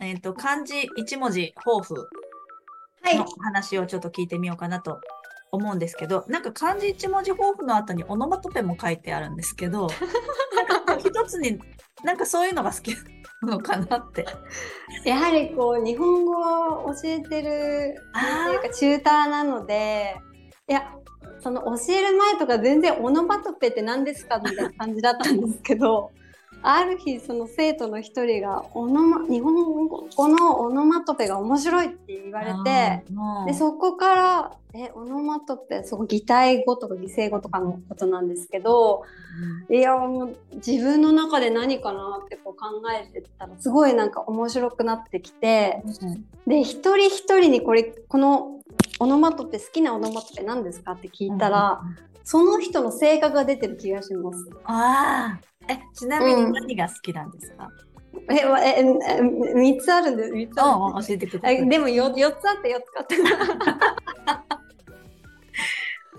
えっ、と、漢字一文字抱負はいの。話をちょっと聞いてみようかなと思うんですけど、なんか漢字一文字抱負の後にオノマトペも書いてあるんですけど、一つに、なんかそういうのが好きなのかなって。やはりこう日本語を教えてるっていうかチューターなのでいやその教える前とか全然オノマトペって何ですかみたいな感じだったんですけどある日その生徒の一人がオノマ日本語のオノマトペが面白いって言われて。でそこからえオノマトペそこ擬態語とか擬声語とかのことなんですけどいやもう自分の中で何かなってこう考えてたらすごいなんか面白くなってきてうんで一人一人にこれこのオノマトペ好きなオノマトペ何ですかって聞いたら、うんうんその人の性格が出てる気がします。ああ。え、ちなみに何が好きなんですか、えわええ三つあるんです三つあうんうんるんです教えてください。えでもよ四つあって四つ買った。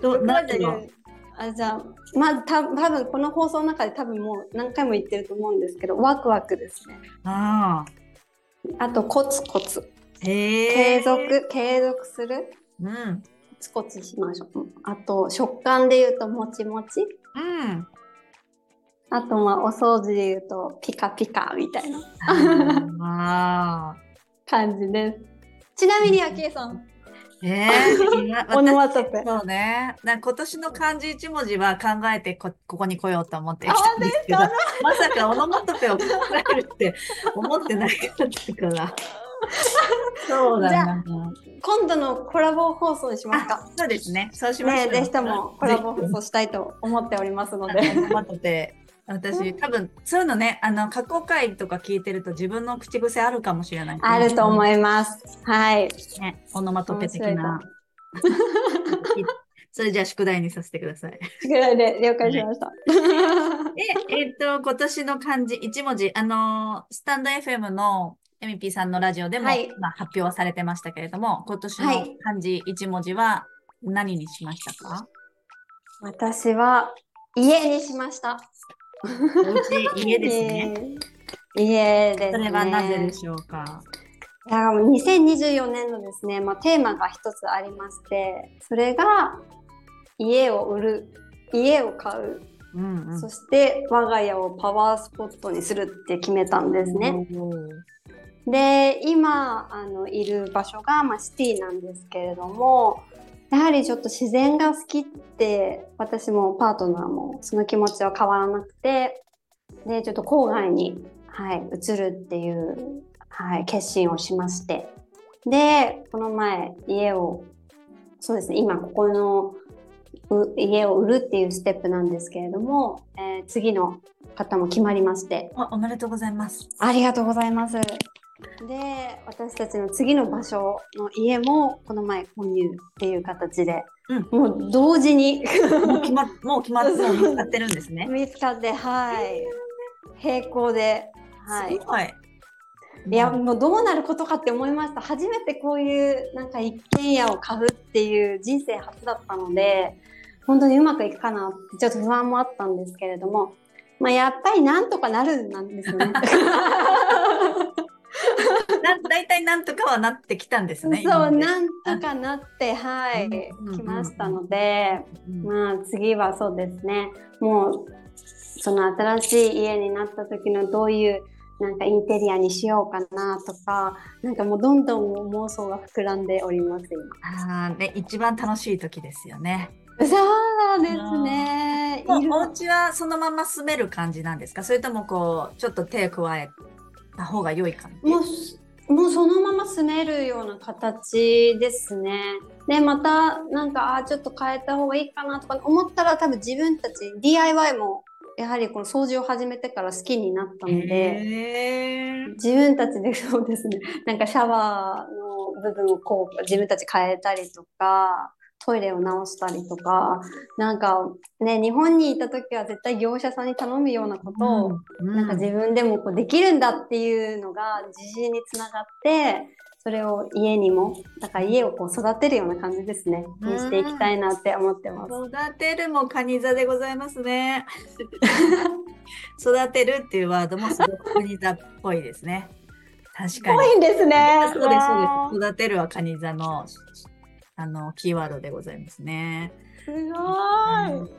どま何の？あじゃあまずた多分この放送の中で多分もう何回も言ってると思うんですけどワクワクですねああ。あとコツコツ。継続継続するうん。コツコツしましょううんあと食感で言うともちもちうん。あとまあお掃除で言うとピカピカみたいなああ。感じですちなみにあきえさんえー、今オノマトペそうね。な今年の漢字一文字は考えてこ、ここに来ようと思って来たんですけど、まさかオノマトペを考えるって思ってなかったから。そうだな。今度のコラボ放送にしますあかそうですね。そうしましょう。ねぜひともコラボ放送したいと思っておりますのでオノマトペ。私、多分、そういうのね、あの、過去回とか聞いてると自分の口癖あるかもしれない。あると思いいますはいね。オノマトペ的な。それじゃあ宿題にさせてください。ぐらいで了解しました。え、えっと、今年の漢字一文字、あのースタンド FM の MP さんのラジオでも、はいまあ、発表はされてましたけれども、今年のはい漢字一文字は何にしましたか、私は家にしました。お家、家ですね。えー。家ですね。それはなぜでしょうか？いやもう2024年のですね、まあ、テーマが一つありましてそれが家を売る家を買う、うんうん。そして我が家をパワースポットにするって決めたんですね。で今あのいる場所が、まあ、シティなんですけれどもやはりちょっと自然が好きって私もパートナーもその気持ちは変わらなくてでちょっと郊外に、はい、移るっていう、はい、決心をしましてでこの前家をそうですね今ここのう家を売るっていうステップなんですけれども、えー次の方も決まりましてあおめでとうございます。ありがとうございます。で、私たちの次の場所の家もこの前購入っていう形で、もう同時にもう決まもう決まって見つかってるんですね。見つかって、はい、並行で、はいす。ごい。いや、もうどうなることかって思いました。初めてこういうなんか一軒家を買うっていう人生初だったので、本当にうまくいくかなってちょっと不安もあったんですけれども、まあやっぱりなんとかなるんなんですね。な大体なんとかはなってきたんですね。そう、なんとかなって、はい、うん来ましたので、うんまあ次はそうですね、もうその新しい家になった時のどういうなんかインテリアにしようかなとか、なんかもうどんどん妄想が膨らんでおりますあーで一番楽しい時ですよね。今。そうですね。お家はそのまま住める感じなんですか？それともこうちょっと手を加えた方が良い感じ？もうすもうそのまま住めるような形ですね。でまたなんかあーちょっと変えた方がいいかなとか思ったら多分自分たち DIY もやはりこの掃除を始めてから好きになったので自分たちでそうですねなんかシャワーの部分をこう自分たち変えたりとかトイレを直したりとかなんかね日本にいた時は絶対業者さんに頼むようなことを、うんなんか自分でもこうできるんだっていうのが自信につながってそれを家にもだから家をこう育てるような感じですねにしていきたいなって思ってます。育てるもカニ座でございますね。育てるっていうワードもすごくカニ座っぽいですね。確かに。ぽいんですね。そうです、そうです。育てるはカニ座のあのキーワードでございますね。すごい。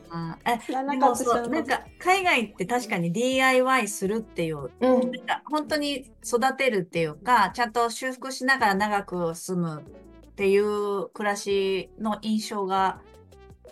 あえでもそうなんか海外って確かに DIY するっていう、うんなんか本当に育てるっていうかちゃんと修復しながら長く住むっていう暮らしの印象が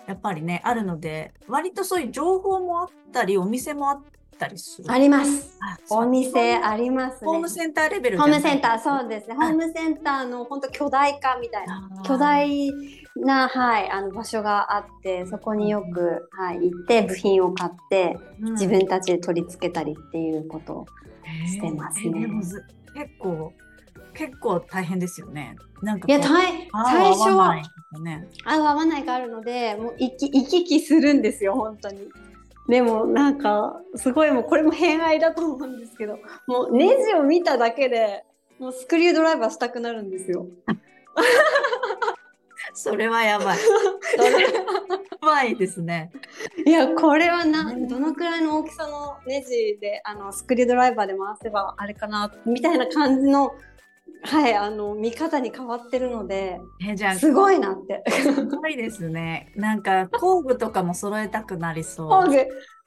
やっぱりねあるので割とそういう情報もあったりお店もあったりする。あります。お店ありますね。ホームセンターレベルホームセンター、そうですね。ホームセンターの本当巨大化みたいな。巨大な、はい、あの場所があって、そこによく、はい、行って部品を買って、うん自分たちで取り付けたりっていうことをしてますね結構結構大変ですよね。なんかいや、最初は。合う合わないがあるので、もう行き行き来するんですよ、本当に。でもなんかすごいもうこれも偏愛だと思うんですけどもうネジを見ただけでもうスクリュードライバーしたくなるんですよ。それはやばい。それはやばいですね。いやこれはなうんどのくらいの大きさのネジであのスクリュードライバーで回せばあれかなみたいな感じのはいあの見方に変わってるのでえじゃあすごいなって。すごいですね。なんか工具とかも揃えたくなりそう。工具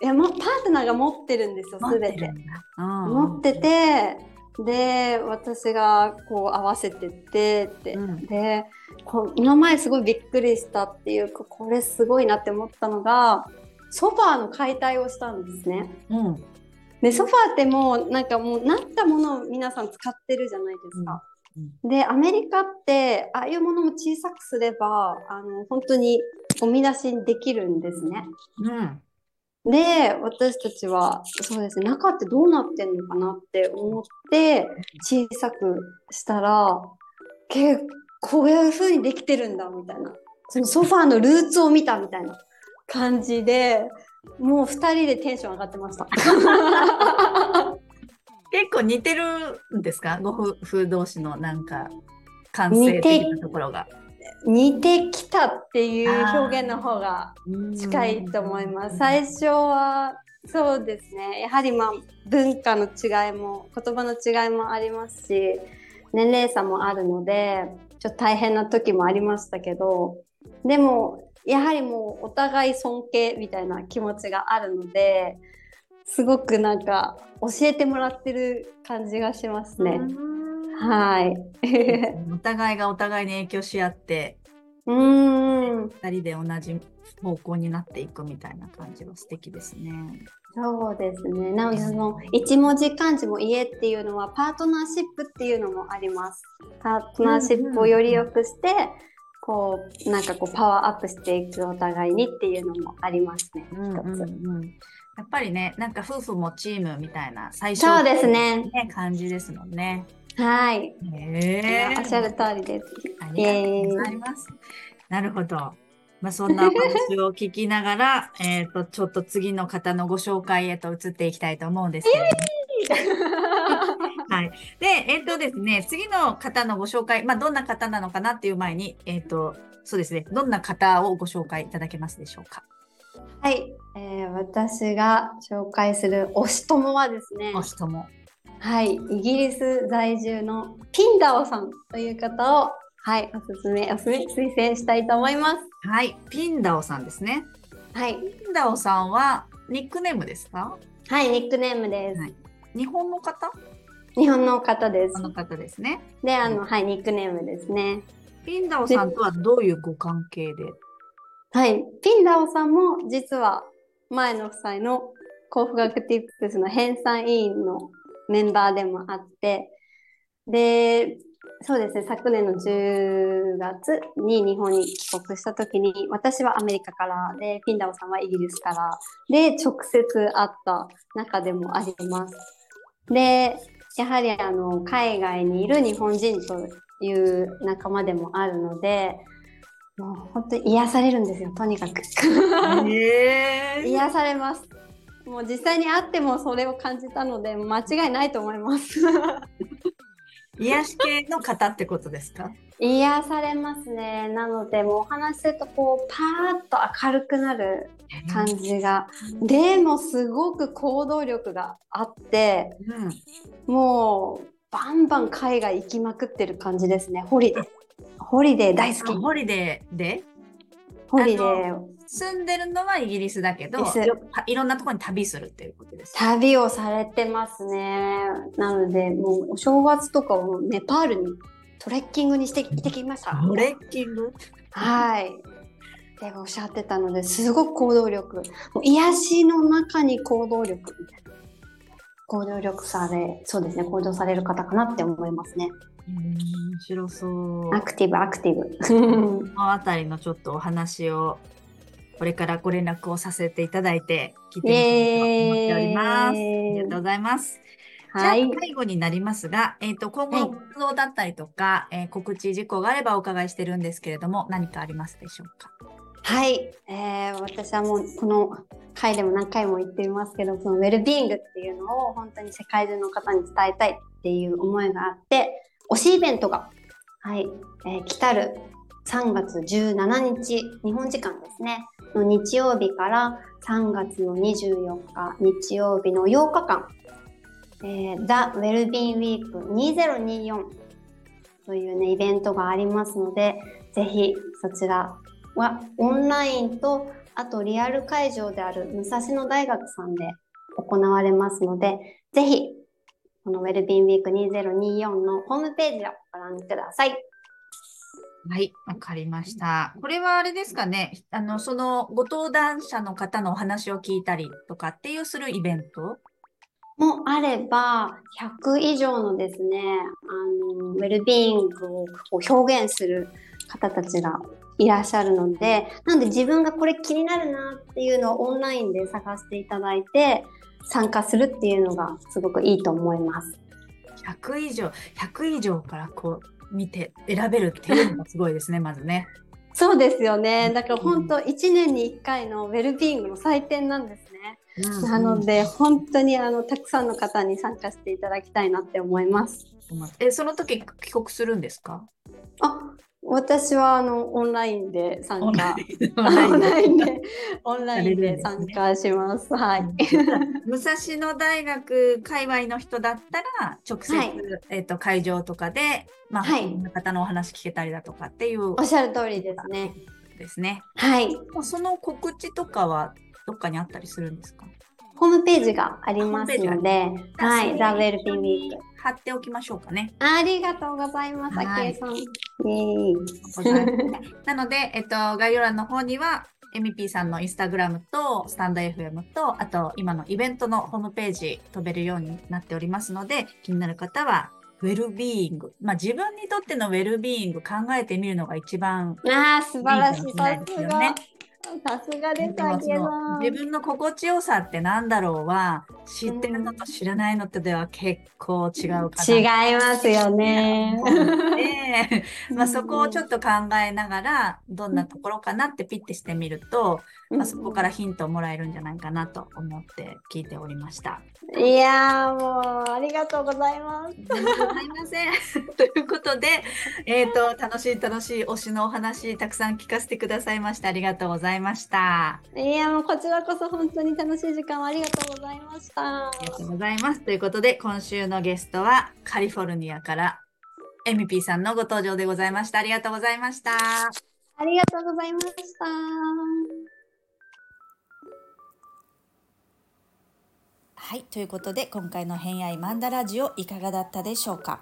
いやもうパートナーが持ってるんですよ持すべて持っててで私がこう合わせてってって、うんでこの前すごいびっくりしたっていうかこれすごいなって思ったのがソファーの解体をしたんですね。うん。でソファーってもうなんかもうなったものを皆さん使ってるじゃないですか。でアメリカってああいうものも小さくすればあの本当にゴミ出しにできるんですね。うん。で私たちはそうですね中ってどうなってんのかなって思って小さくしたら結構こういう風にできてるんだみたいなそのソファーのルーツを見たみたいな感じでもう2人でテンション上がってました。結構似てるんですか？ご夫婦同士のなんか感性的なところが。似てきたっていう表現の方が近いと思います。最初はそうですねやはりまあ文化の違いも言葉の違いもありますし年齢差もあるのでちょっと大変な時もありましたけどでもやはりもうお互い尊敬みたいな気持ちがあるのですごくなんか教えてもらってる感じがしますね。はい。お互いがお互いに影響し合ってうーん。二人で同じ方向になっていくみたいな感じは素敵ですね。そうですね。なのでその一文字漢字も家っていうのはパートナーシップっていうのもあります。パートナーシップをより良くして、こうなんかこうパワーアップしていくお互いにっていうのもありますね。うんうん一つ。うんやっぱりね、なんか夫婦もチームみたいな最初そうですね。ね感じですもんね。はい。へえおっしゃる通りです。ありがとうございます。なるほど。まあ、そんなお話を聞きながら、えっと、ちょっと次の方のご紹介へと移っていきたいと思うんですけれども。はい。で、えっとですね、次の方のご紹介、まあ、どんな方なのかなっていう前に、えっと、そうですね、どんな方をご紹介いただけますでしょうか？はい、えー私が紹介する推し友はですねお、人も。はい、イギリス在住のピンダオさんという方を、はい、おすすめ、おすすめ、推薦したいと思います。はい。ピンダオさんですね。はい、ピンダオさんは、ニックネームですか？はい、ニックネームです。はい日本の方？日本の方ですこ。の方ですね。で、あの、はい、ニックネームですね。ピンダオさんとはどういうご関係で？はい、ピンダオさんも実は前の夫妻の幸福学ティップスの編纂委員のメンバーでもあって、で、そうですね、昨年の10月に日本に帰国した時に、私はアメリカからで、ピンダオさんはイギリスからで、直接会った中でもあります。で、やはりあの海外にいる日本人という仲間でもあるので、もう本当に癒されるんですよ、とにかく。え癒されます。もう実際に会ってもそれを感じたので間違いないと思います。癒し系の方ってことですか？癒されますね。なので、もうお話しすると、こう、パーッと明るくなる感じが。でも、すごく行動力があって、うん。もう、バンバン海外行きまくってる感じですね。ホリデー。ホリデー大好き。ホリデーで？ホリデー。住んでるのはイギリスだけど、いろんなところに旅するっていうことですか旅をされてますね。なので、もうお正月とかをネパールにトレッキングにして行ってきました。トレッキング？はい。っておっしゃってたのですごく行動力。もう癒しの中に行動力みたいな。行動力され、そうですね、行動される方かなって思いますね。うん面白そう。アクティブ、アクティブ。このあたりのちょっとお話をこれからご連絡をさせていただいて聞いてみたいと思っております。ありがとうございます。はいじゃあ。最後になりますが、えっ、と今後の活動だったりとか、えー告知事項があればお伺いしてるんですけれども、何かありますでしょうか？はい、えー私はもうこの回でも何回も言っていますけどそのウェルビーイングっていうのを本当に世界中の方に伝えたいっていう思いがあって推しイベントが、はいえー来たる3月17日日本時間ですねの日曜日から3月の24日日曜日の8日間、えー、The Wellbeing Week 2024というねイベントがありますのでぜひそちらはオンラインとあとリアル会場である武蔵野大学さんで行われますので、ぜひこのウェルビーンウィーク2024のホームページをご覧ください。はい、わかりました。これはあれですかね、あの、そのご登壇者の方のお話を聞いたりとかっていうするイベント？もあれば、100以上のですね、あの、ウェルビーイングをこう表現する方たちがいらっしゃるので、なんで自分がこれ気になるなっていうのをオンラインで探していただいて、参加するっていうのがすごくいいと思います。100以上、100以上からこう見て選べるっていうのがすごいですね、まずね。そうですよね。だから本当1年に1回のウェルビーイングの祭典なんですね。なので本当にあのたくさんの方に参加していただきたいなって思います。え、その時帰国するんですか？あ、私はあのオンラインで参加。オンラインオンラインででオンラインで参加します。はい。武蔵野大学界隈の人だったら直接、はいえっと会場とかで、まあ、はいいろんな方のお話聞けたりだとかっていうおっしゃる通りですね。ですね。はい。その告知とかはどっかにあったりするんですか？ホームページがありますので、はい。そ The れ Wellbeing 一緒 Week に。貼っておきましょうかね。ありがとうございます。はいあきえさん。なので、えっと、概要欄の方には、MP さんのインスタグラムと、スタンド FM と、あと、今のイベントのホームページ飛べるようになっておりますので、気になる方は、ウェルビーイング。まあ、自分にとってのウェルビーイング考えてみるのが一番ああ、素晴らしい。ですよね。さすがです。自分の心地よさってなんだろうは、知ってるのと知らないのとでは結構違うかな。違いますよね。で、まあ、そこをちょっと考えながら、どんなところかなってピッてしてみると、まあ、そこからヒントをもらえるんじゃないかなと思って聞いておりました。いやーもうありがとうございます。ございません。ということで、えっ、と、楽しい楽しい推しのお話、たくさん聞かせてくださいまして、ありがとうございました。いやもうこちらこそ本当に楽しい時間をありがとうございました。ありがとうございます。ということで、今週のゲストはカリフォルニアからエミピーさんのご登場でございました。ありがとうございました。ありがとうございました。はい、ということで今回の「偏愛マンダラジオ」いかがだったでしょうか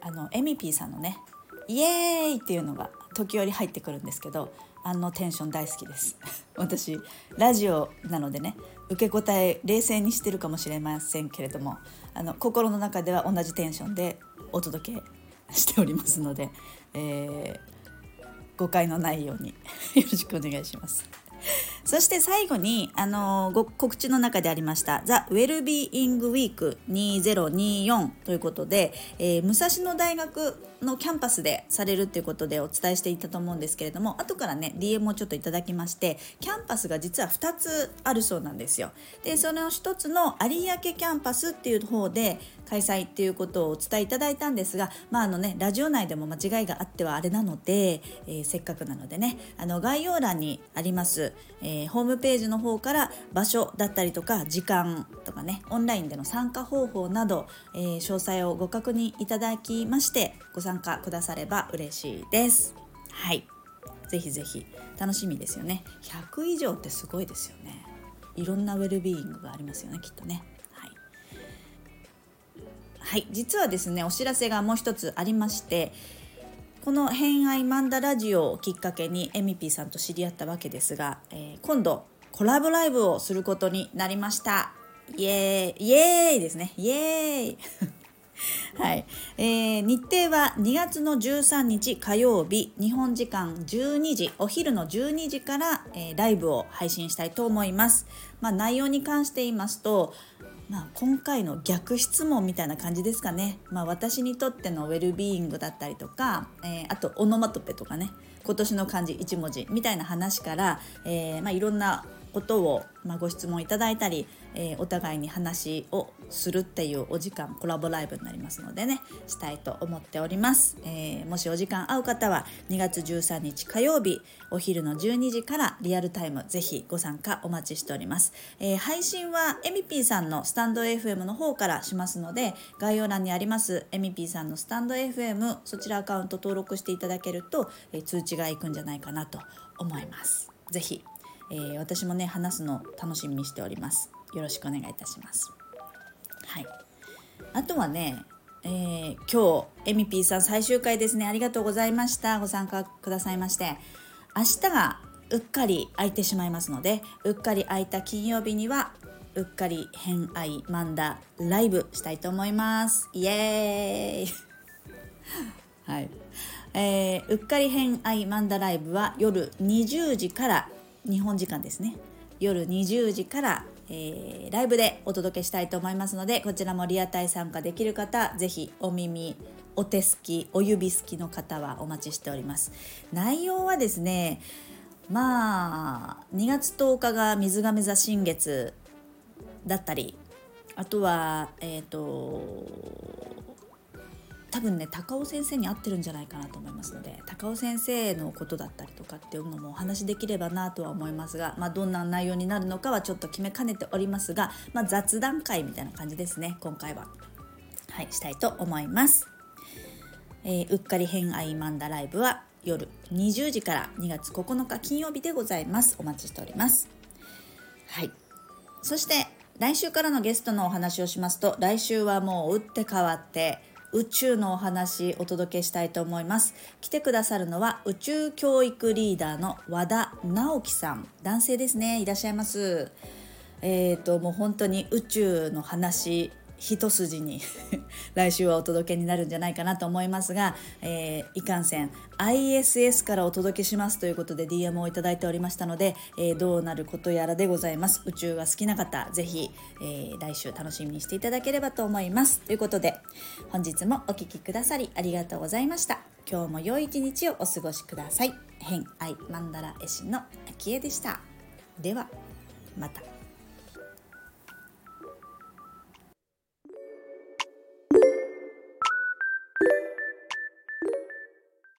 あのエミピーさんのね「イエーイ!」っていうのが時折入ってくるんですけどあのテンション大好きです 私ラジオなのでね受け答え冷静にしてるかもしれませんけれどもあの心の中では同じテンションでお届けしておりますので、えー誤解のないように よろしくお願いします。そして最後に、あのご告知の中でありました「ザ・ウェルビーイング・ウィーク2024」ということで、えー、武蔵野大学のキャンパスでされるっていうことでお伝えしていたと思うんですけれども後からね DM をちょっといただきましてキャンパスが実は2つあるそうなんですよ。でその1つの有明キャンパスっていう方で開催っていうことをお伝えいただいたんですが、まああのね、ラジオ内でも間違いがあってはあれなので、えー、せっかくなのでねあの概要欄にあります、えー、ホームページの方から場所だったりとか時間とかねオンラインでの参加方法など、えー、詳細をご確認いただきましてご参加くだされば嬉しいです。はい。ぜひぜひ。楽しみですよね。100以上ってすごいですよね。いろんなウェルビーイングがありますよねきっとね。はい、実はですねお知らせがもう一つありましてこの「偏愛マンダラジオ」をきっかけにエミピーさんと知り合ったわけですが、えー、今度コラボライブをすることになりました。イエーイイエーイですね。イエーイ。はい、えー、日程は2月の13日火曜日日本時間12時お昼の12時から、えー、ライブを配信したいと思います、まあ、内容に関して言いますとまあ、今回の逆質問みたいな感じですかね、まあ、私にとってのウェルビーイングだったりとか、えー、あとオノマトペとかね。今年の漢字1文字みたいな話から、えーまあ、いろんなことを、まあ、ご質問いただいたり、えー、お互いに話をするっていうお時間コラボライブになりますのでねしたいと思っております、えー、もしお時間合う方は2月13日火曜日お昼の12時からリアルタイムぜひご参加お待ちしております、えー、配信はエミピーさんのスタンド FM の方からしますので概要欄にありますエミピーさんのスタンド FM そちらアカウント登録していただけると、えー、通知がいくんじゃないかなと思います。ぜひえー、私もね話すの楽しみにしております。よろしくお願いいたします。はい。あとはねえー、今日エミピーさん最終回ですね。ありがとうございました。ご参加くださいまして。明日がうっかり空いてしまいますのでうっかり空いた金曜日にはうっかり偏愛マンダライブしたいと思います。イエーイ。はい、えー、うっかり偏愛マンダライブは夜20時から日本時間ですね。夜20時から、えー、ライブでお届けしたいと思いますのでこちらもリアタイ参加できる方是非お耳お手すきお指すきの方はお待ちしております。内容はですねまあ2月10日が水亀座新月だったりあとはえっ、ー、と多分ね高尾先生に合ってるんじゃないかなと思いますので高尾先生のことだったりとかっていうのもお話しできればなとは思いますが、まあ、どんな内容になるのかはちょっと決めかねておりますが、まあ、雑談会みたいな感じですね今回は。はいしたいと思います。えー、うっかり偏愛マンダライブは夜20時から2月9日金曜日でございますお待ちしておりますはいそして来週からのゲストのお話をしますと来週はもう打って変わって宇宙のお話お届けしたいと思います。来てくださるのは宇宙教育リーダーの和田直樹さん。男性ですね。いらっしゃいます。えーともう本当に宇宙の話一筋に 来週はお届けになるんじゃないかなと思いますが、えー、いかんせん ISS からお届けしますということで DM をいただいておりましたので、えー、どうなることやらでございます。宇宙が好きな方ぜひ、えー、来週楽しみにしていただければと思います。ということで本日もお聴きくださりありがとうございました。今日も良い一日をお過ごしください。変愛マンダラ絵師の秋江でした。ではまた。